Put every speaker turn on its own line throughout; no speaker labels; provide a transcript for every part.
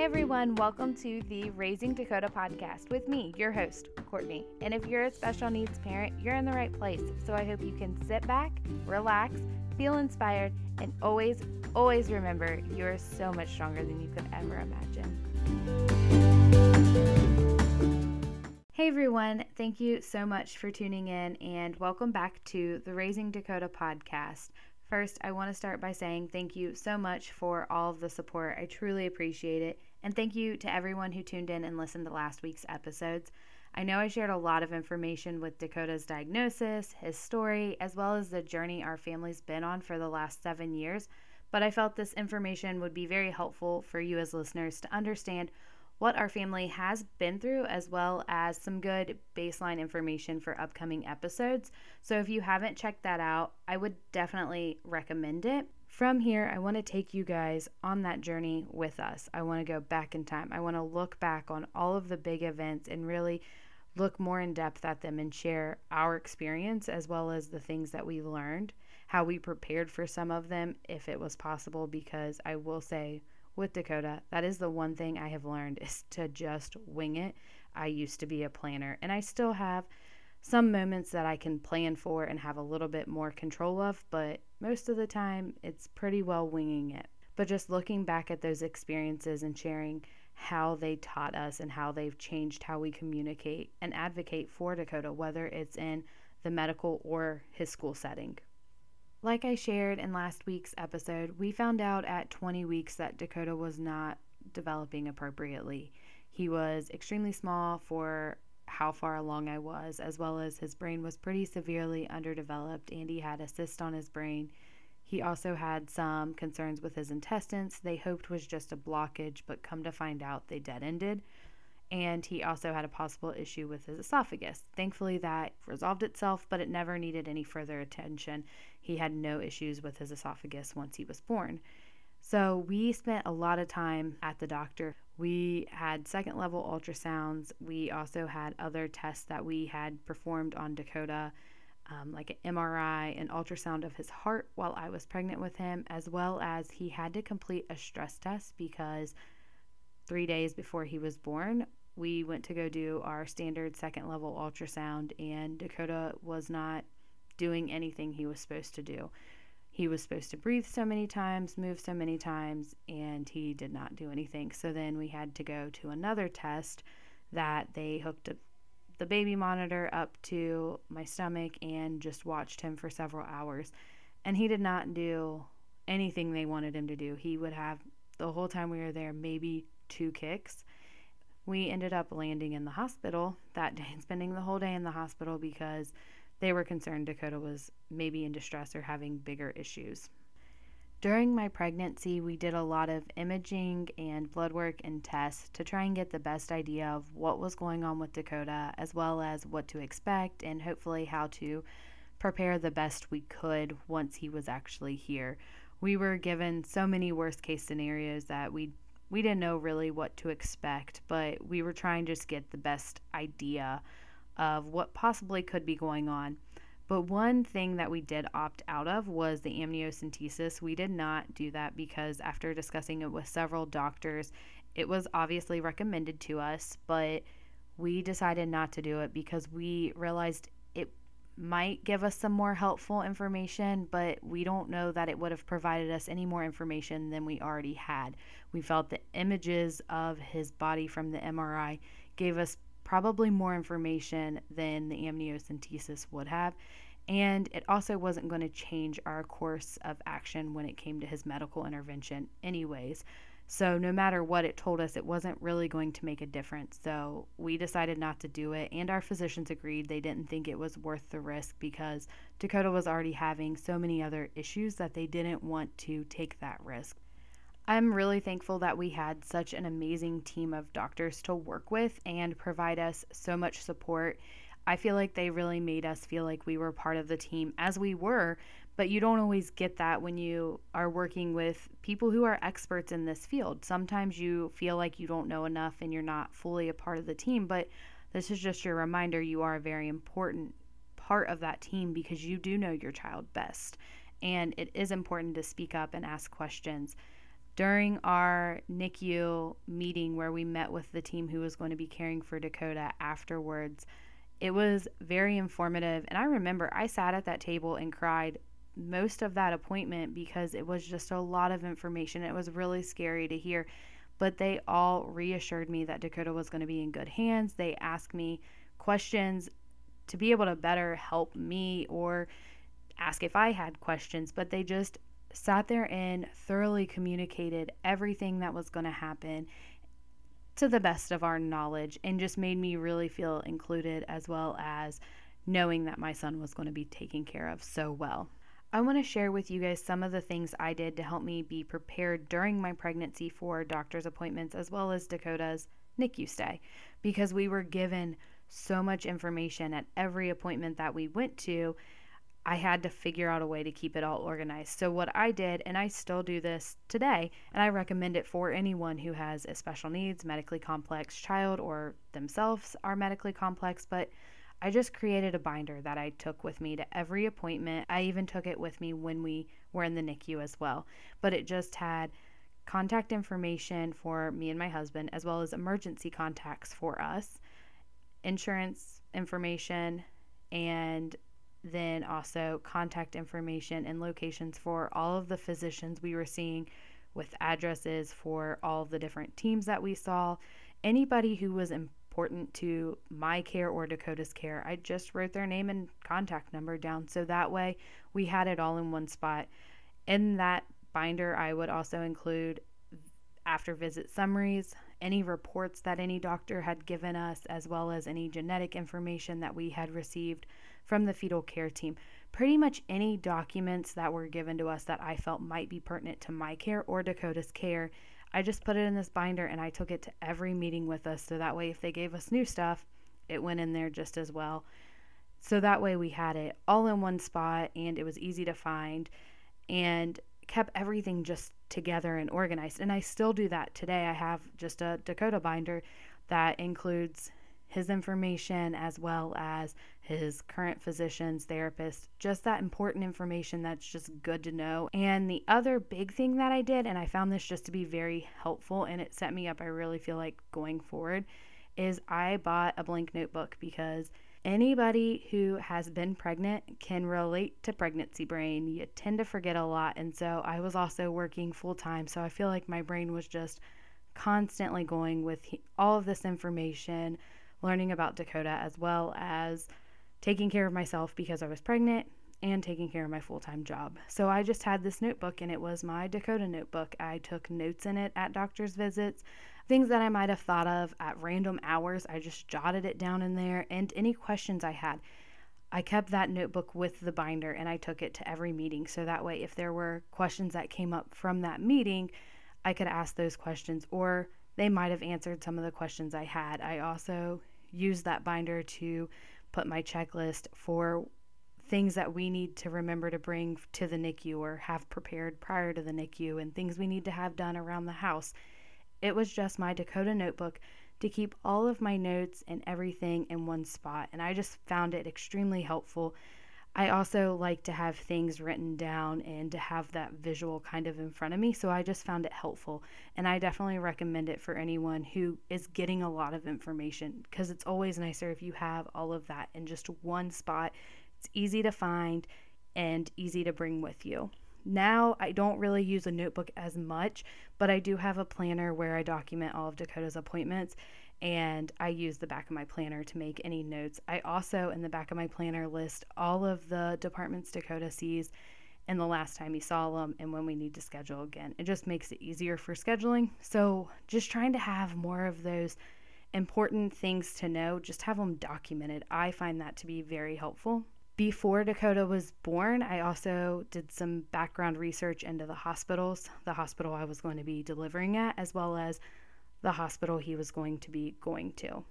Hey everyone, welcome to the Raising Dakota podcast with me, your host, Courtney. And if you're a special needs parent, you're in the right place. So I hope you can sit back, relax, feel inspired, and always, always remember you are so much stronger than you could ever imagine. Hey everyone, thank you so much for tuning in and welcome back to the Raising Dakota podcast. First, I want to start by saying thank you so much for all of the support. I truly appreciate it. And thank you to everyone who tuned in and listened to last week's episodes. I know I shared a lot of information with Dakota's diagnosis, his story, as well as the journey our family's been on for the last seven years, but I felt this information would be very helpful for you as listeners to understand what our family has been through, as well as some good baseline information for upcoming episodes. So if you haven't checked that out, I would definitely recommend it. From here, I want to take you guys on that journey with us. I want to go back in time. I want to look back on all of the big events and really look more in depth at them and share our experience as well as the things that we learned, how we prepared for some of them if it was possible because I will say with Dakota, that is the one thing I have learned is to just wing it. I used to be a planner and I still have some moments that I can plan for and have a little bit more control of, but most of the time it's pretty well winging it. But just looking back at those experiences and sharing how they taught us and how they've changed how we communicate and advocate for Dakota, whether it's in the medical or his school setting. Like I shared in last week's episode, we found out at 20 weeks that Dakota was not developing appropriately. He was extremely small for how far along I was, as well as his brain was pretty severely underdeveloped and he had a cyst on his brain. He also had some concerns with his intestines. They hoped was just a blockage, but come to find out they dead ended and he also had a possible issue with his esophagus. Thankfully, that resolved itself, but it never needed any further attention. He had no issues with his esophagus once he was born. So, we spent a lot of time at the doctor. We had second level ultrasounds. We also had other tests that we had performed on Dakota, um, like an MRI, an ultrasound of his heart while I was pregnant with him, as well as he had to complete a stress test because three days before he was born, we went to go do our standard second level ultrasound, and Dakota was not doing anything he was supposed to do. He was supposed to breathe so many times, move so many times, and he did not do anything. So then we had to go to another test that they hooked the baby monitor up to my stomach and just watched him for several hours. And he did not do anything they wanted him to do. He would have the whole time we were there maybe two kicks we ended up landing in the hospital that day and spending the whole day in the hospital because they were concerned Dakota was maybe in distress or having bigger issues. During my pregnancy, we did a lot of imaging and blood work and tests to try and get the best idea of what was going on with Dakota, as well as what to expect and hopefully how to prepare the best we could once he was actually here. We were given so many worst case scenarios that we we didn't know really what to expect, but we were trying to just get the best idea of what possibly could be going on. But one thing that we did opt out of was the amniocentesis. We did not do that because after discussing it with several doctors, it was obviously recommended to us, but we decided not to do it because we realized might give us some more helpful information, but we don't know that it would have provided us any more information than we already had. We felt the images of his body from the MRI gave us probably more information than the amniocentesis would have. And it also wasn't going to change our course of action when it came to his medical intervention, anyways. So, no matter what it told us, it wasn't really going to make a difference. So, we decided not to do it, and our physicians agreed they didn't think it was worth the risk because Dakota was already having so many other issues that they didn't want to take that risk. I'm really thankful that we had such an amazing team of doctors to work with and provide us so much support. I feel like they really made us feel like we were part of the team as we were but you don't always get that when you are working with people who are experts in this field. Sometimes you feel like you don't know enough and you're not fully a part of the team, but this is just your reminder you are a very important part of that team because you do know your child best. And it is important to speak up and ask questions. During our NICU meeting where we met with the team who was going to be caring for Dakota afterwards, it was very informative. And I remember I sat at that table and cried most of that appointment because it was just a lot of information. It was really scary to hear. But they all reassured me that Dakota was going to be in good hands. They asked me questions to be able to better help me or ask if I had questions, but they just sat there and thoroughly communicated everything that was going to happen to the best of our knowledge and just made me really feel included as well as knowing that my son was going to be taken care of so well. I want to share with you guys some of the things I did to help me be prepared during my pregnancy for doctor's appointments as well as Dakota's NICU stay because we were given so much information at every appointment that we went to. I had to figure out a way to keep it all organized. So, what I did, and I still do this today, and I recommend it for anyone who has a special needs, medically complex child, or themselves are medically complex, but I just created a binder that I took with me to every appointment. I even took it with me when we were in the NICU as well. But it just had contact information for me and my husband, as well as emergency contacts for us, insurance information, and then also contact information and locations for all of the physicians we were seeing with addresses for all the different teams that we saw. Anybody who was important to my care or Dakota's care, I just wrote their name and contact number down so that way we had it all in one spot. In that binder, I would also include after visit summaries, any reports that any doctor had given us, as well as any genetic information that we had received from the fetal care team. Pretty much any documents that were given to us that I felt might be pertinent to my care or Dakota's care, I just put it in this binder and I took it to every meeting with us so that way if they gave us new stuff, it went in there just as well. So that way we had it all in one spot and it was easy to find and kept everything just together and organized. And I still do that today. I have just a Dakota binder that includes his information as well as his current physicians, therapists, just that important information that's just good to know. And the other big thing that I did, and I found this just to be very helpful and it set me up, I really feel like going forward, is I bought a blank notebook because anybody who has been pregnant can relate to pregnancy brain. You tend to forget a lot. And so I was also working full time. So I feel like my brain was just constantly going with all of this information learning about Dakota as well as taking care of myself because I was pregnant and taking care of my full time job. So I just had this notebook and it was my Dakota notebook. I took notes in it at doctor's visits, things that I might have thought of at random hours. I just jotted it down in there and any questions I had. I kept that notebook with the binder and I took it to every meeting. So that way, if there were questions that came up from that meeting, I could ask those questions or they might have answered some of the questions I had. I also used that binder to put my checklist for things that we need to remember to bring to the NICU or have prepared prior to the NICU and things we need to have done around the house. It was just my Dakota notebook to keep all of my notes and everything in one spot, and I just found it extremely helpful I also like to have things written down and to have that visual kind of in front of me. So I just found it helpful. And I definitely recommend it for anyone who is getting a lot of information because it's always nicer if you have all of that in just one spot. It's easy to find and easy to bring with you. Now, I don't really use a notebook as much, but I do have a planner where I document all of Dakota's appointments and I use the back of my planner to make any notes. I also, in the back of my planner, list all of the departments Dakota sees and the last time he saw them and when we need to schedule again. It just makes it easier for scheduling. So, just trying to have more of those important things to know, just have them documented. I find that to be very helpful. Before Dakota was born, I also did some background research into the hospitals, the hospital I was going to be delivering at, as well as the hospital he was going to be going to.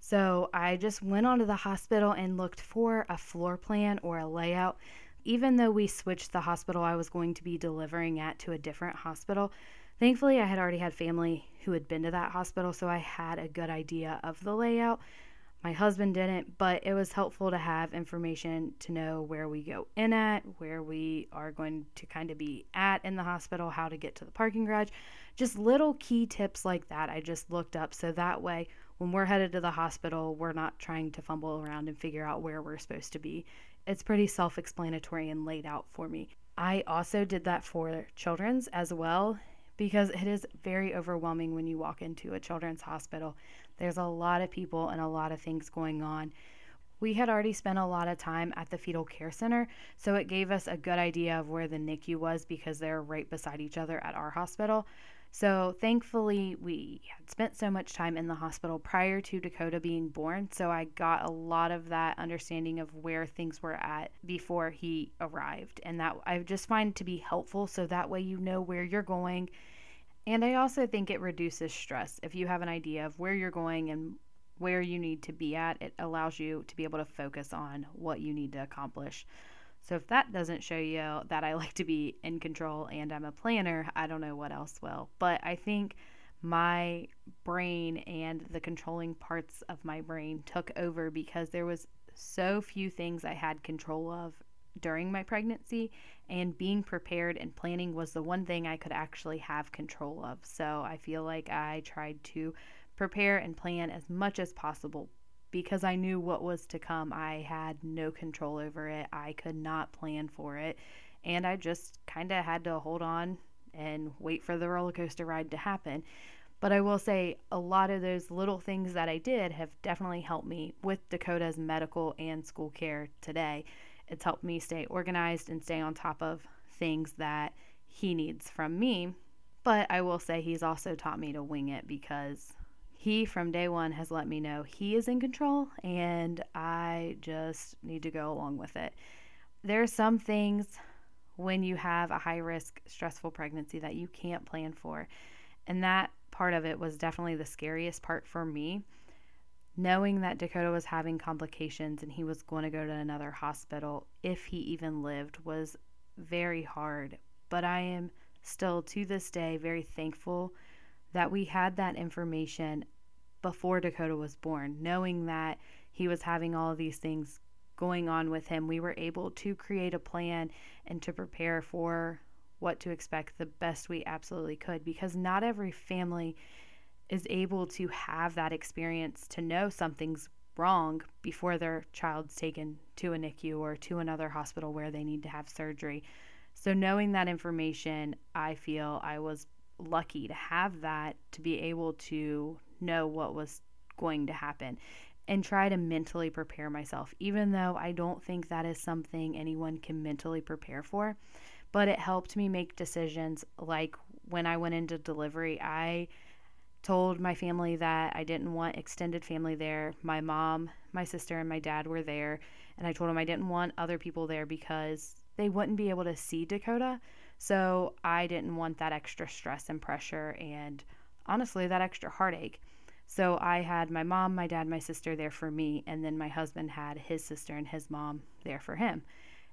So I just went onto the hospital and looked for a floor plan or a layout. Even though we switched the hospital I was going to be delivering at to a different hospital, thankfully I had already had family who had been to that hospital, so I had a good idea of the layout. My husband didn't, but it was helpful to have information to know where we go in at, where we are going to kind of be at in the hospital, how to get to the parking garage. Just little key tips like that I just looked up so that way when we're headed to the hospital, we're not trying to fumble around and figure out where we're supposed to be. It's pretty self explanatory and laid out for me. I also did that for children's as well because it is very overwhelming when you walk into a children's hospital. There's a lot of people and a lot of things going on. We had already spent a lot of time at the fetal care center, so it gave us a good idea of where the NICU was because they're right beside each other at our hospital. So thankfully, we had spent so much time in the hospital prior to Dakota being born. So I got a lot of that understanding of where things were at before he arrived. And that I just find to be helpful. So that way you know where you're going. And I also think it reduces stress. If you have an idea of where you're going and where you need to be at, it allows you to be able to focus on what you need to accomplish. So if that doesn't show you that I like to be in control and I'm a planner, I don't know what else will. But I think my brain and the controlling parts of my brain took over because there was so few things I had control of during my pregnancy and being prepared and planning was the one thing I could actually have control of. So I feel like I tried to prepare and plan as much as possible because I knew what was to come. I had no control over it. I could not plan for it. And I just kind of had to hold on and wait for the roller coaster ride to happen. But I will say a lot of those little things that I did have definitely helped me with Dakota's medical and school care today. It's helped me stay organized and stay on top of things that he needs from me. But I will say he's also taught me to wing it because he from day one has let me know he is in control and I just need to go along with it. There are some things when you have a high risk, stressful pregnancy that you can't plan for. And that part of it was definitely the scariest part for me. Knowing that Dakota was having complications and he was going to go to another hospital, if he even lived, was very hard. But I am still to this day very thankful that we had that information before Dakota was born, knowing that he was having all of these things going on with him. We were able to create a plan and to prepare for what to expect the best we absolutely could because not every family is able to have that experience to know something's wrong before their child's taken to a NICU or to another hospital where they need to have surgery. So, knowing that information, I feel I was lucky to have that to be able to know what was going to happen and try to mentally prepare myself, even though I don't think that is something anyone can mentally prepare for. But it helped me make decisions like when I went into delivery, I told my family that I didn't want extended family there. My mom, my sister, and my dad were there. And I told them I didn't want other people there because they wouldn't be able to see Dakota. So I didn't want that extra stress and pressure and honestly, that extra heartache. So I had my mom, my dad, my sister there for me, and then my husband had his sister and his mom there for him.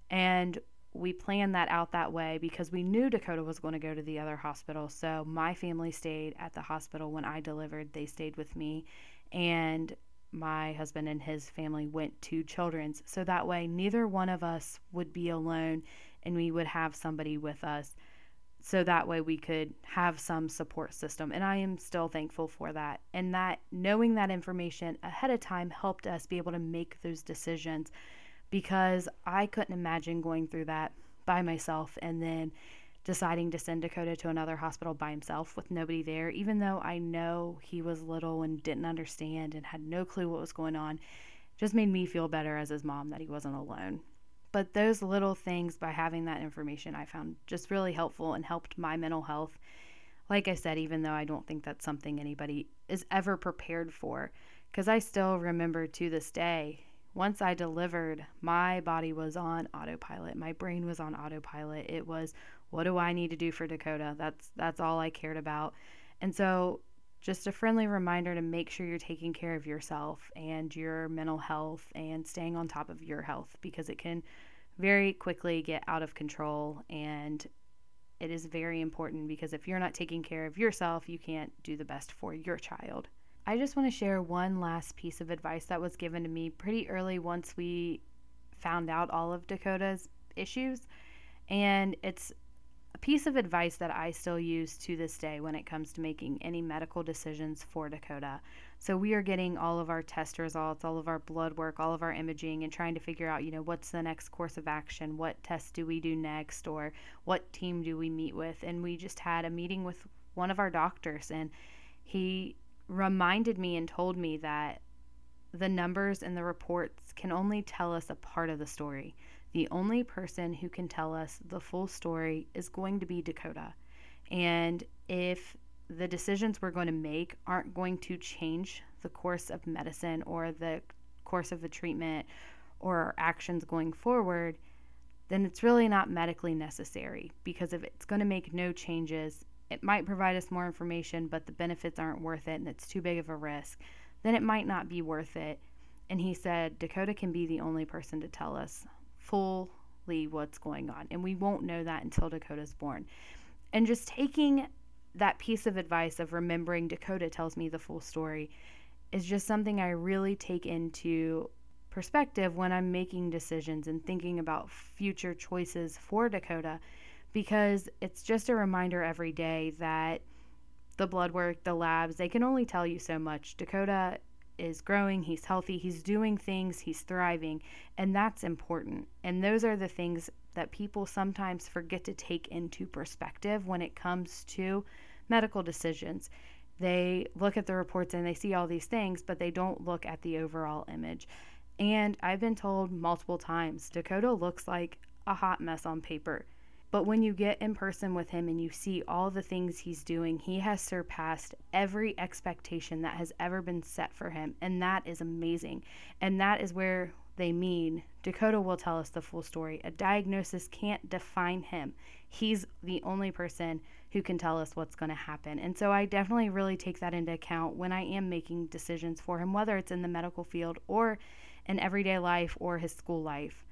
And we planned that out that way because we knew Dakota was going to go to the other hospital. So my family stayed at the hospital when I delivered. They stayed with me, and my husband and his family went to Children's. So that way, neither one of us would be alone and we would have somebody with us so that way we could have some support system and i am still thankful for that and that knowing that information ahead of time helped us be able to make those decisions because i couldn't imagine going through that by myself and then deciding to send dakota to another hospital by himself with nobody there even though i know he was little and didn't understand and had no clue what was going on just made me feel better as his mom that he wasn't alone but those little things by having that information I found just really helpful and helped my mental health. Like I said, even though I don't think that's something anybody is ever prepared for, because I still remember to this day, once I delivered, my body was on autopilot. My brain was on autopilot. It was, what do I need to do for Dakota? That's that's all I cared about. And so just a friendly reminder to make sure you're taking care of yourself and your mental health and staying on top of your health because it can very quickly get out of control and it is very important because if you're not taking care of yourself, you can't do the best for your child. I just want to share one last piece of advice that was given to me pretty early once we found out all of Dakota's issues. And it's a piece of advice that I still use to this day when it comes to making any medical decisions for Dakota. So we are getting all of our test results, all of our blood work, all of our imaging, and trying to figure out, you know, what's the next course of action? What tests do we do next? Or what team do we meet with? And we just had a meeting with one of our doctors, and he reminded me and told me that the numbers and the reports can only tell us a part of the story. The only person who can tell us the full story is going to be Dakota. And if the decisions we're going to make aren't going to change the course of medicine or the course of the treatment or actions going forward, then it's really not medically necessary because if it's going to make no changes, it might provide us more information, but the benefits aren't worth it and it's too big of a risk, then it might not be worth it. And he said, Dakota can be the only person to tell us fully what's going on. And we won't know that until Dakota's born. And just taking that piece of advice of remembering Dakota tells me the full story is just something I really take into perspective when I'm making decisions and thinking about future choices for Dakota because it's just a reminder every day that the blood work, the labs, they can only tell you so much. Dakota is growing, he's healthy, he's doing things, he's thriving, and that's important. And those are the things that people sometimes forget to take into perspective when it comes to medical decisions. They look at the reports and they see all these things, but they don't look at the overall image. And I've been told multiple times Dakota looks like a hot mess on paper. But when you get in person with him and you see all the things he's doing, he has surpassed every expectation that has ever been set for him. And that is amazing. And that is where they mean Dakota will tell us the full story. A diagnosis can't define him. He's the only person who can tell us what's going to happen. And so I definitely really take that into account when I am making decisions for him, whether it's in the medical field or in everyday life or his school life.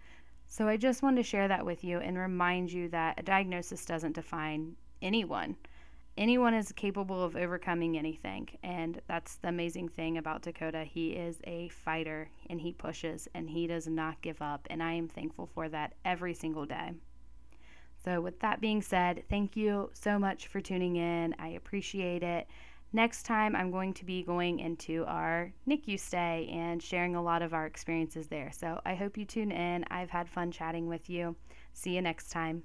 So I just wanted to share that with you and remind you that a diagnosis doesn't define anyone. Anyone is capable of overcoming anything. And that's the amazing thing about Dakota. He is a fighter and he pushes and he does not give up. And I am thankful for that every single day. So, with that being said, thank you so much for tuning in. I appreciate it. Next time, I'm going to be going into our NICU stay and sharing a lot of our experiences there. So I hope you tune in. I've had fun chatting with you. See you next time.